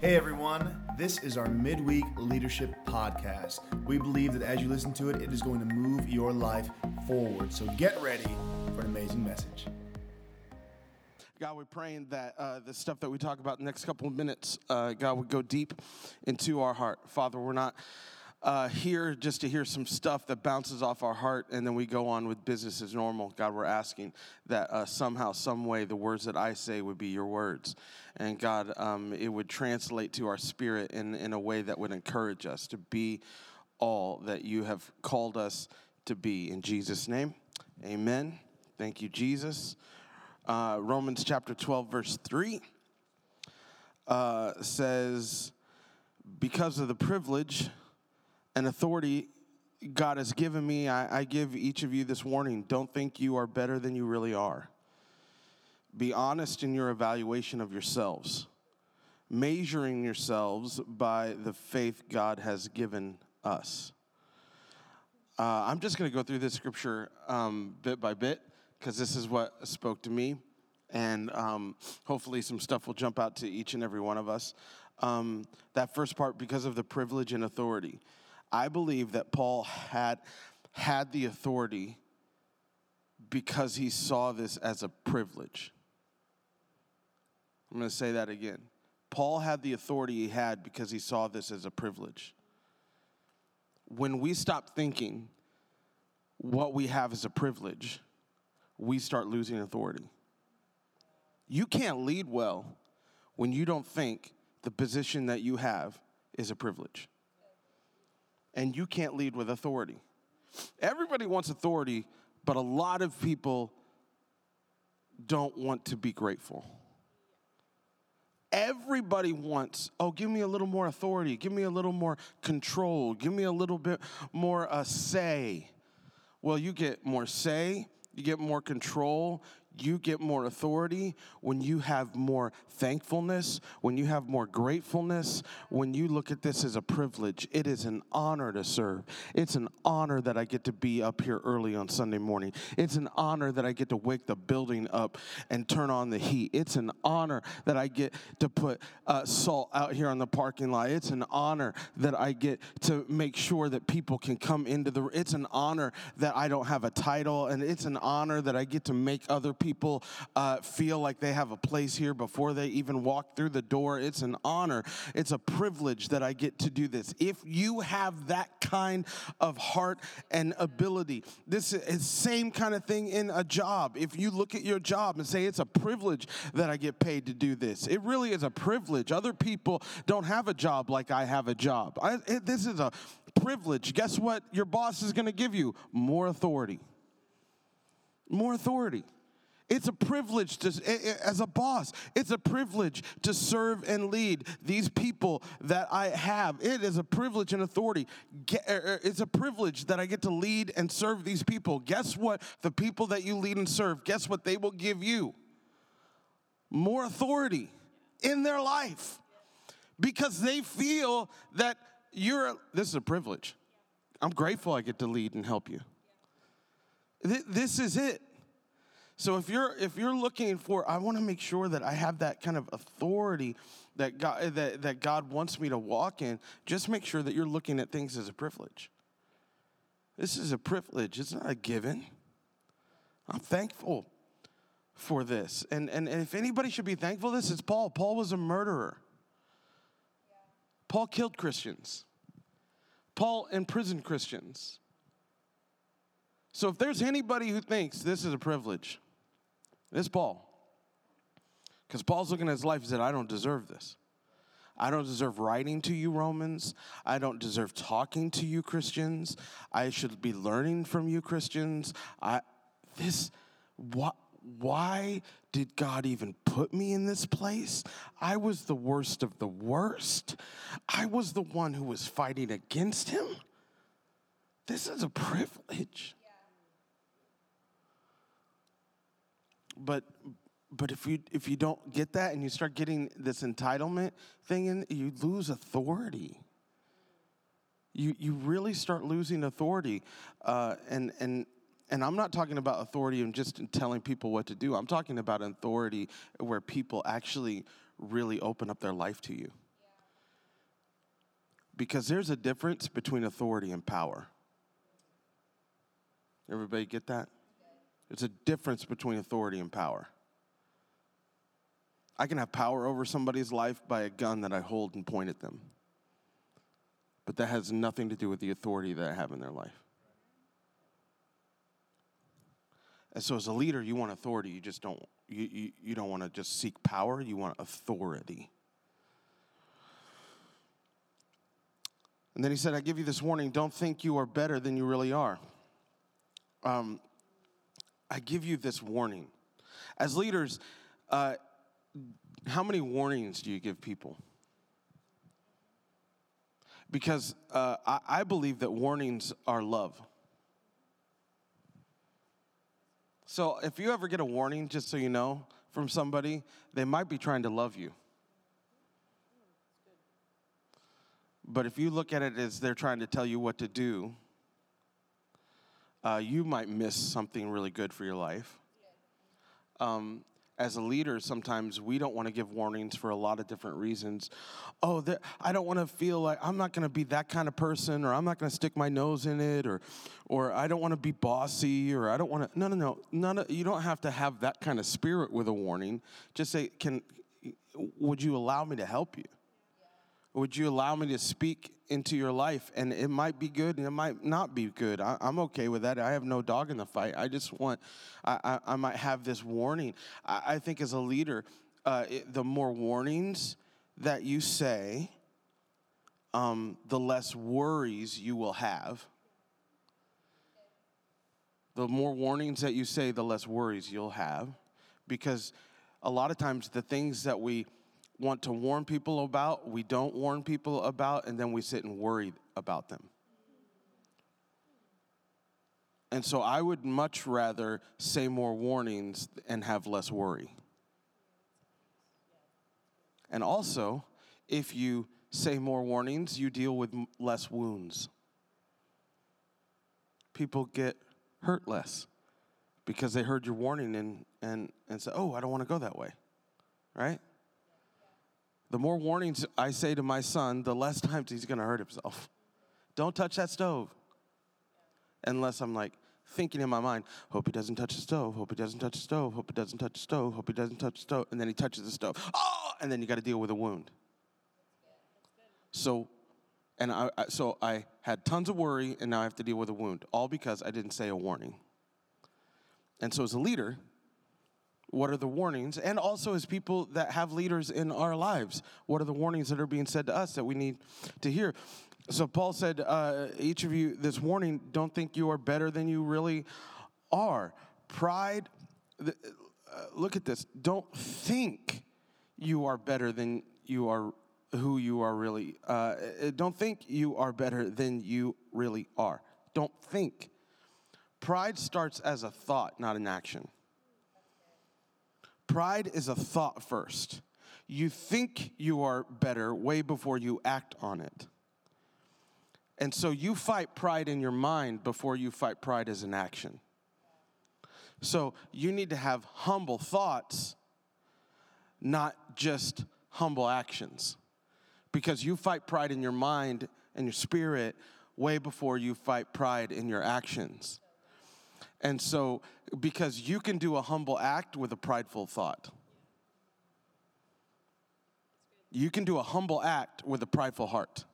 Hey everyone, this is our midweek leadership podcast. We believe that as you listen to it, it is going to move your life forward. So get ready for an amazing message. God, we're praying that uh, the stuff that we talk about the next couple of minutes, uh, God, would go deep into our heart. Father, we're not uh, here just to hear some stuff that bounces off our heart and then we go on with business as normal. God, we're asking that uh, somehow, some way, the words that I say would be your words. And God, um, it would translate to our spirit in, in a way that would encourage us to be all that you have called us to be. In Jesus' name, amen. Thank you, Jesus. Uh, Romans chapter 12, verse 3 uh, says, Because of the privilege and authority God has given me, I, I give each of you this warning don't think you are better than you really are. Be honest in your evaluation of yourselves, measuring yourselves by the faith God has given us. Uh, I'm just going to go through this scripture um, bit by bit because this is what spoke to me. And um, hopefully, some stuff will jump out to each and every one of us. Um, that first part, because of the privilege and authority. I believe that Paul had had the authority because he saw this as a privilege. I'm going to say that again. Paul had the authority he had because he saw this as a privilege. When we stop thinking what we have is a privilege, we start losing authority. You can't lead well when you don't think the position that you have is a privilege and you can't lead with authority. Everybody wants authority, but a lot of people don't want to be grateful. Everybody wants, oh, give me a little more authority, give me a little more control, give me a little bit more uh, say. Well, you get more say, you get more control, you get more authority when you have more thankfulness, when you have more gratefulness, when you look at this as a privilege. It is an honor to serve. It's an honor that I get to be up here early on Sunday morning. It's an honor that I get to wake the building up and turn on the heat. It's an honor that I get to put uh, salt out here on the parking lot. It's an honor that I get to make sure that people can come into the. It's an honor that I don't have a title, and it's an honor that I get to make other people people uh, feel like they have a place here before they even walk through the door. It's an honor, it's a privilege that I get to do this. If you have that kind of heart and ability, this is the same kind of thing in a job. If you look at your job and say it's a privilege that I get paid to do this, it really is a privilege. Other people don't have a job like I have a job. I, it, this is a privilege. Guess what? Your boss is going to give you more authority. More authority. It's a privilege to, as a boss, it's a privilege to serve and lead these people that I have. It is a privilege and authority. Er, er, it's a privilege that I get to lead and serve these people. Guess what? The people that you lead and serve, guess what they will give you? More authority in their life because they feel that you're, this is a privilege. I'm grateful I get to lead and help you. This is it. So if you're if you're looking for, I want to make sure that I have that kind of authority that God that, that God wants me to walk in. Just make sure that you're looking at things as a privilege. This is a privilege. It's not a given. I'm thankful for this. And, and, and if anybody should be thankful this, it's Paul. Paul was a murderer. Paul killed Christians. Paul imprisoned Christians. So if there's anybody who thinks this is a privilege, it's Paul. Because Paul's looking at his life and said, I don't deserve this. I don't deserve writing to you, Romans. I don't deserve talking to you, Christians. I should be learning from you, Christians. I, this, what, why did God even put me in this place? I was the worst of the worst. I was the one who was fighting against him. This is a privilege. But but if you if you don't get that and you start getting this entitlement thing in, you lose authority. You you really start losing authority, uh, and and and I'm not talking about authority and just telling people what to do. I'm talking about authority where people actually really open up their life to you. Because there's a difference between authority and power. Everybody get that? There's a difference between authority and power. I can have power over somebody's life by a gun that I hold and point at them. But that has nothing to do with the authority that I have in their life. And so, as a leader, you want authority. You just don't. You, you, you don't want to just seek power. You want authority. And then he said, "I give you this warning. Don't think you are better than you really are." Um, I give you this warning. As leaders, uh, how many warnings do you give people? Because uh, I, I believe that warnings are love. So if you ever get a warning, just so you know, from somebody, they might be trying to love you. But if you look at it as they're trying to tell you what to do, uh, you might miss something really good for your life. Um, as a leader, sometimes we don't want to give warnings for a lot of different reasons. Oh, I don't want to feel like I'm not going to be that kind of person, or I'm not going to stick my nose in it, or, or I don't want to be bossy, or I don't want to. No, no, no, none. Of, you don't have to have that kind of spirit with a warning. Just say, "Can, would you allow me to help you? Would you allow me to speak into your life? And it might be good and it might not be good. I, am okay with that. I have no dog in the fight. I just want, I, I, I might have this warning. I, I think as a leader, uh, it, the more warnings that you say, um, the less worries you will have. The more warnings that you say, the less worries you'll have. Because a lot of times the things that we, want to warn people about, we don't warn people about, and then we sit and worry about them. And so I would much rather say more warnings and have less worry. And also, if you say more warnings, you deal with less wounds. People get hurt less because they heard your warning and, and, and say, oh, I don't want to go that way, right? The more warnings I say to my son, the less times he's going to hurt himself. Don't touch that stove. Unless I'm like thinking in my mind, hope he doesn't touch the stove, hope he doesn't touch the stove, hope he doesn't touch the stove, hope he doesn't touch the stove. And then he touches the stove. Oh! And then you got to deal with a wound. So, and I, so I had tons of worry, and now I have to deal with a wound, all because I didn't say a warning. And so, as a leader, what are the warnings? And also, as people that have leaders in our lives, what are the warnings that are being said to us that we need to hear? So, Paul said, uh, each of you this warning, don't think you are better than you really are. Pride, uh, look at this. Don't think you are better than you are who you are really. Uh, uh, don't think you are better than you really are. Don't think. Pride starts as a thought, not an action. Pride is a thought first. You think you are better way before you act on it. And so you fight pride in your mind before you fight pride as an action. So you need to have humble thoughts, not just humble actions. Because you fight pride in your mind and your spirit way before you fight pride in your actions. And so, because you can do a humble act with a prideful thought. You can do a humble act with a prideful heart.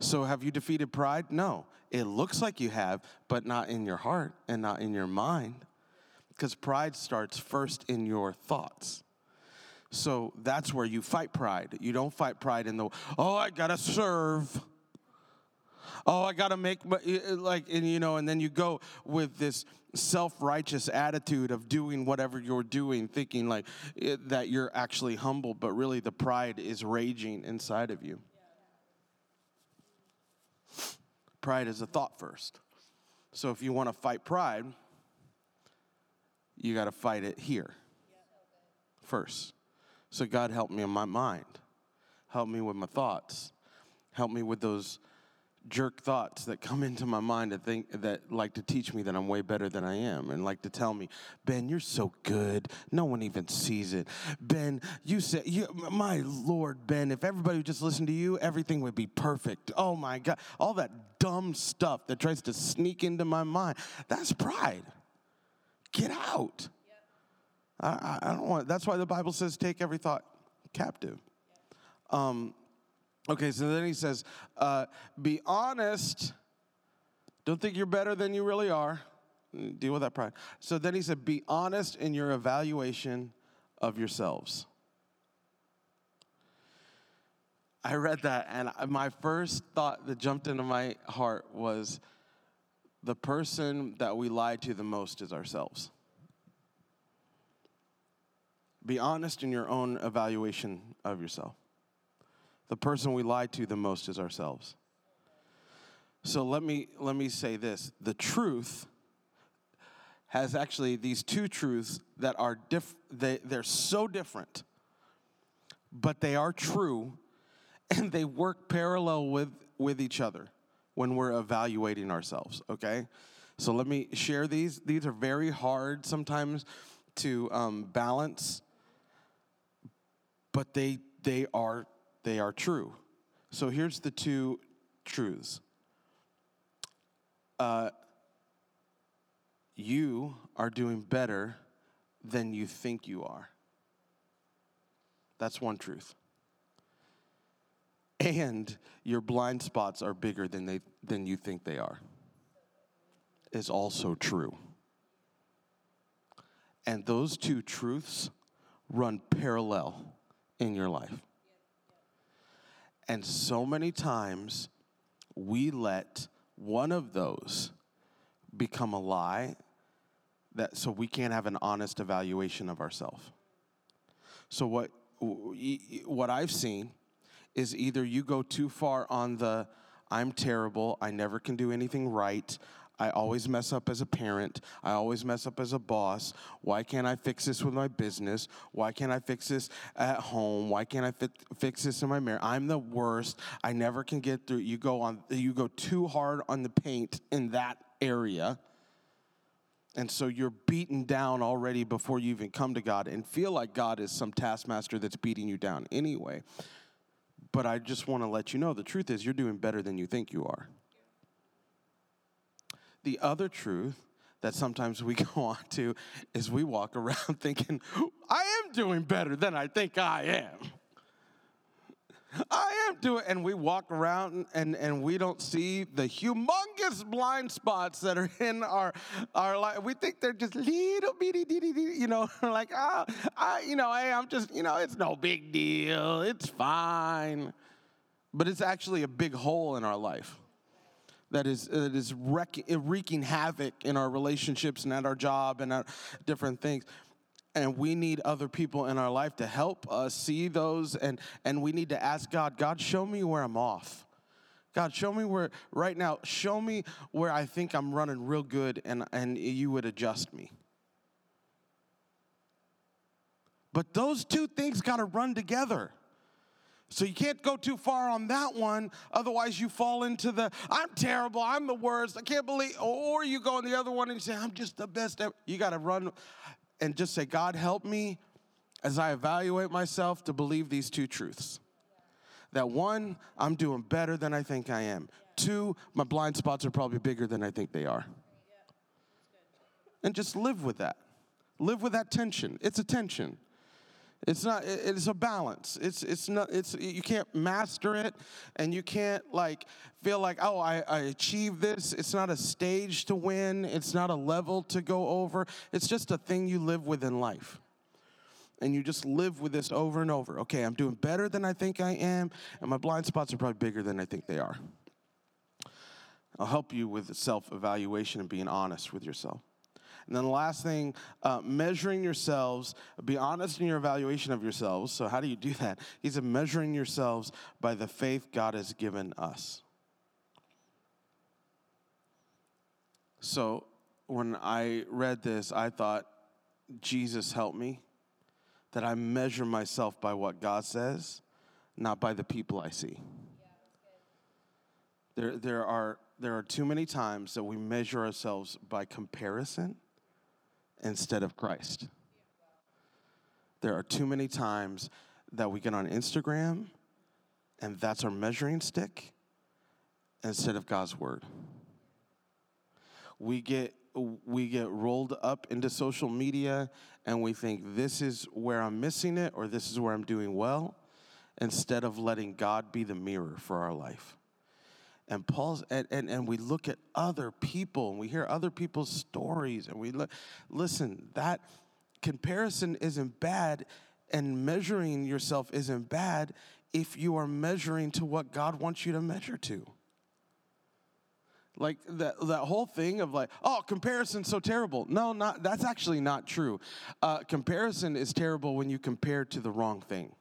So, have you defeated pride? No. It looks like you have, but not in your heart and not in your mind. Because pride starts first in your thoughts. So, that's where you fight pride. You don't fight pride in the, oh, I gotta serve oh, I got to make, eh, eh, like, and you know, and then you go with this self righteous attitude of doing whatever you're doing, thinking like it, that you're actually humble, but really the pride is raging inside of you. Pride is a thought first. So if you want to fight pride, you got to fight it here first. So God help me in my mind. Help me with my thoughts. Help me with those jerk thoughts that come into my mind that think that like to teach me that I'm way better than I am and like to tell me, Ben, you're so good. No one even sees it. Ben, you said you my Lord, Ben, if everybody would just listen to you, everything would be perfect. Oh my God. All that dumb stuff that tries to sneak into my mind. That's pride. Get out. I, I, I don't want that's why the Bible says take every thought captive. Um, Okay, so then he says, uh, be honest. Don't think you're better than you really are. Deal with that pride. So then he said, be honest in your evaluation of yourselves. I read that, and my first thought that jumped into my heart was the person that we lie to the most is ourselves. Be honest in your own evaluation of yourself the person we lie to the most is ourselves. So let me let me say this. The truth has actually these two truths that are diff they, they're so different, but they are true and they work parallel with, with each other when we're evaluating ourselves, okay? So let me share these. These are very hard sometimes to um, balance, but they they are they are true. So here's the two truths. Uh, you are doing better than you think you are. That's one truth. And your blind spots are bigger than, they, than you think they are, is also true. And those two truths run parallel in your life. And so many times we let one of those become a lie that so we can't have an honest evaluation of ourselves. So what what I've seen is either you go too far on the I'm terrible, I never can do anything right, I always mess up as a parent. I always mess up as a boss. Why can't I fix this with my business? Why can't I fix this at home? Why can't I fi- fix this in my marriage? I'm the worst. I never can get through. You go on you go too hard on the paint in that area. And so you're beaten down already before you even come to God and feel like God is some taskmaster that's beating you down anyway. But I just want to let you know the truth is you're doing better than you think you are. The other truth that sometimes we go on to is we walk around thinking, I am doing better than I think I am. I am doing, and we walk around and, and we don't see the humongous blind spots that are in our our life. We think they're just little bitty, bitty, bitty you know, like ah, I, you know, hey, I'm just, you know, it's no big deal, it's fine, but it's actually a big hole in our life that is, that is wreaking havoc in our relationships and at our job and at different things. And we need other people in our life to help us see those and and we need to ask god god show me where i'm off. God show me where right now show me where i think i'm running real good and and you would adjust me. But those two things got to run together so you can't go too far on that one, otherwise you fall into the I'm terrible, I'm the worst, I can't believe, or you go on the other one and you say I'm just the best. Ever. You got to run and just say, God, help me as I evaluate myself to believe these two truths. That one, I'm doing better than I think I am. Two, my blind spots are probably bigger than I think they are. And just live with that. Live with that tension. It's a tension. It's not. It's a balance. It's it's not. It's you can't master it, and you can't like feel like oh I, I achieved this. It's not a stage to win. It's not a level to go over. It's just a thing you live with in life, and you just live with this over and over. Okay, I'm doing better than I think I am, and my blind spots are probably bigger than I think they are. I'll help you with self evaluation and being honest with yourself. And then the last thing, uh, measuring yourselves, be honest in your evaluation of yourselves. So, how do you do that? He said, measuring yourselves by the faith God has given us. So, when I read this, I thought, Jesus, help me. That I measure myself by what God says, not by the people I see. There, there, are, there are too many times that we measure ourselves by comparison instead of Christ. There are too many times that we get on Instagram and that's our measuring stick instead of God's word. We get we get rolled up into social media and we think this is where I'm missing it or this is where I'm doing well instead of letting God be the mirror for our life. And Paul's and, and, and we look at other people and we hear other people's stories and we look listen, that comparison isn't bad and measuring yourself isn't bad if you are measuring to what God wants you to measure to. Like that, that whole thing of like, oh, comparison's so terrible. No, not that's actually not true. Uh, comparison is terrible when you compare to the wrong thing.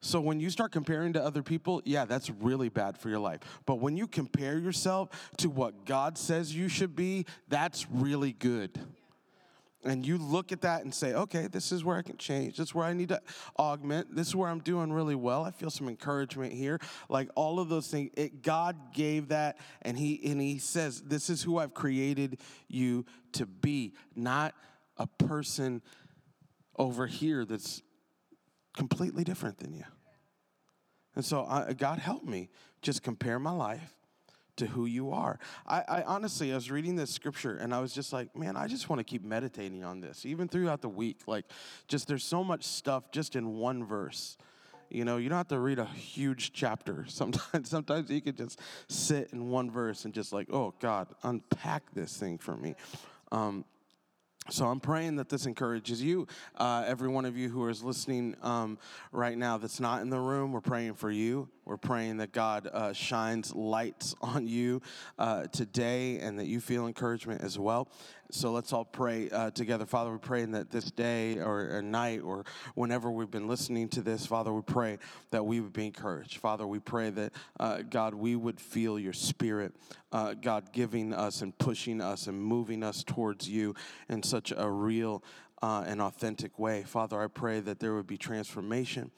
So when you start comparing to other people, yeah, that's really bad for your life. But when you compare yourself to what God says you should be, that's really good and you look at that and say, okay, this is where I can change. This is where I need to augment. This is where I'm doing really well. I feel some encouragement here. Like all of those things, it, God gave that, and He and He says, this is who I've created you to be, not a person over here that's completely different than you. And so, I, God help me just compare my life to who you are. I, I, honestly, I was reading this scripture and I was just like, man, I just want to keep meditating on this, even throughout the week. Like, just there's so much stuff just in one verse. You know, you don't have to read a huge chapter. Sometimes, sometimes you could just sit in one verse and just like, oh God, unpack this thing for me. Um, so I'm praying that this encourages you, uh, every one of you who is listening um, right now that's not in the room. We're praying for you. We're praying that God uh, shines lights on you uh, today and that you feel encouragement as well. So let's all pray uh, together. Father, we pray that this day or, or night or whenever we've been listening to this, Father, we pray that we would be encouraged. Father, we pray that, uh, God, we would feel your spirit, uh, God, giving us and pushing us and moving us towards you in such a real uh, and authentic way. Father, I pray that there would be transformation.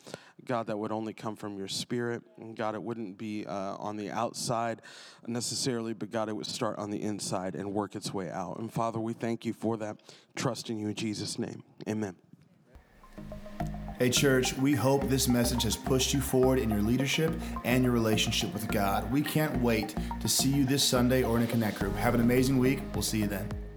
God, that would only come from your spirit. And God, it wouldn't be uh, on the outside necessarily, but God, it would start on the inside and work its way out. And Father, we thank you for that. Trust in you in Jesus' name. Amen. Hey, church, we hope this message has pushed you forward in your leadership and your relationship with God. We can't wait to see you this Sunday or in a Connect group. Have an amazing week. We'll see you then.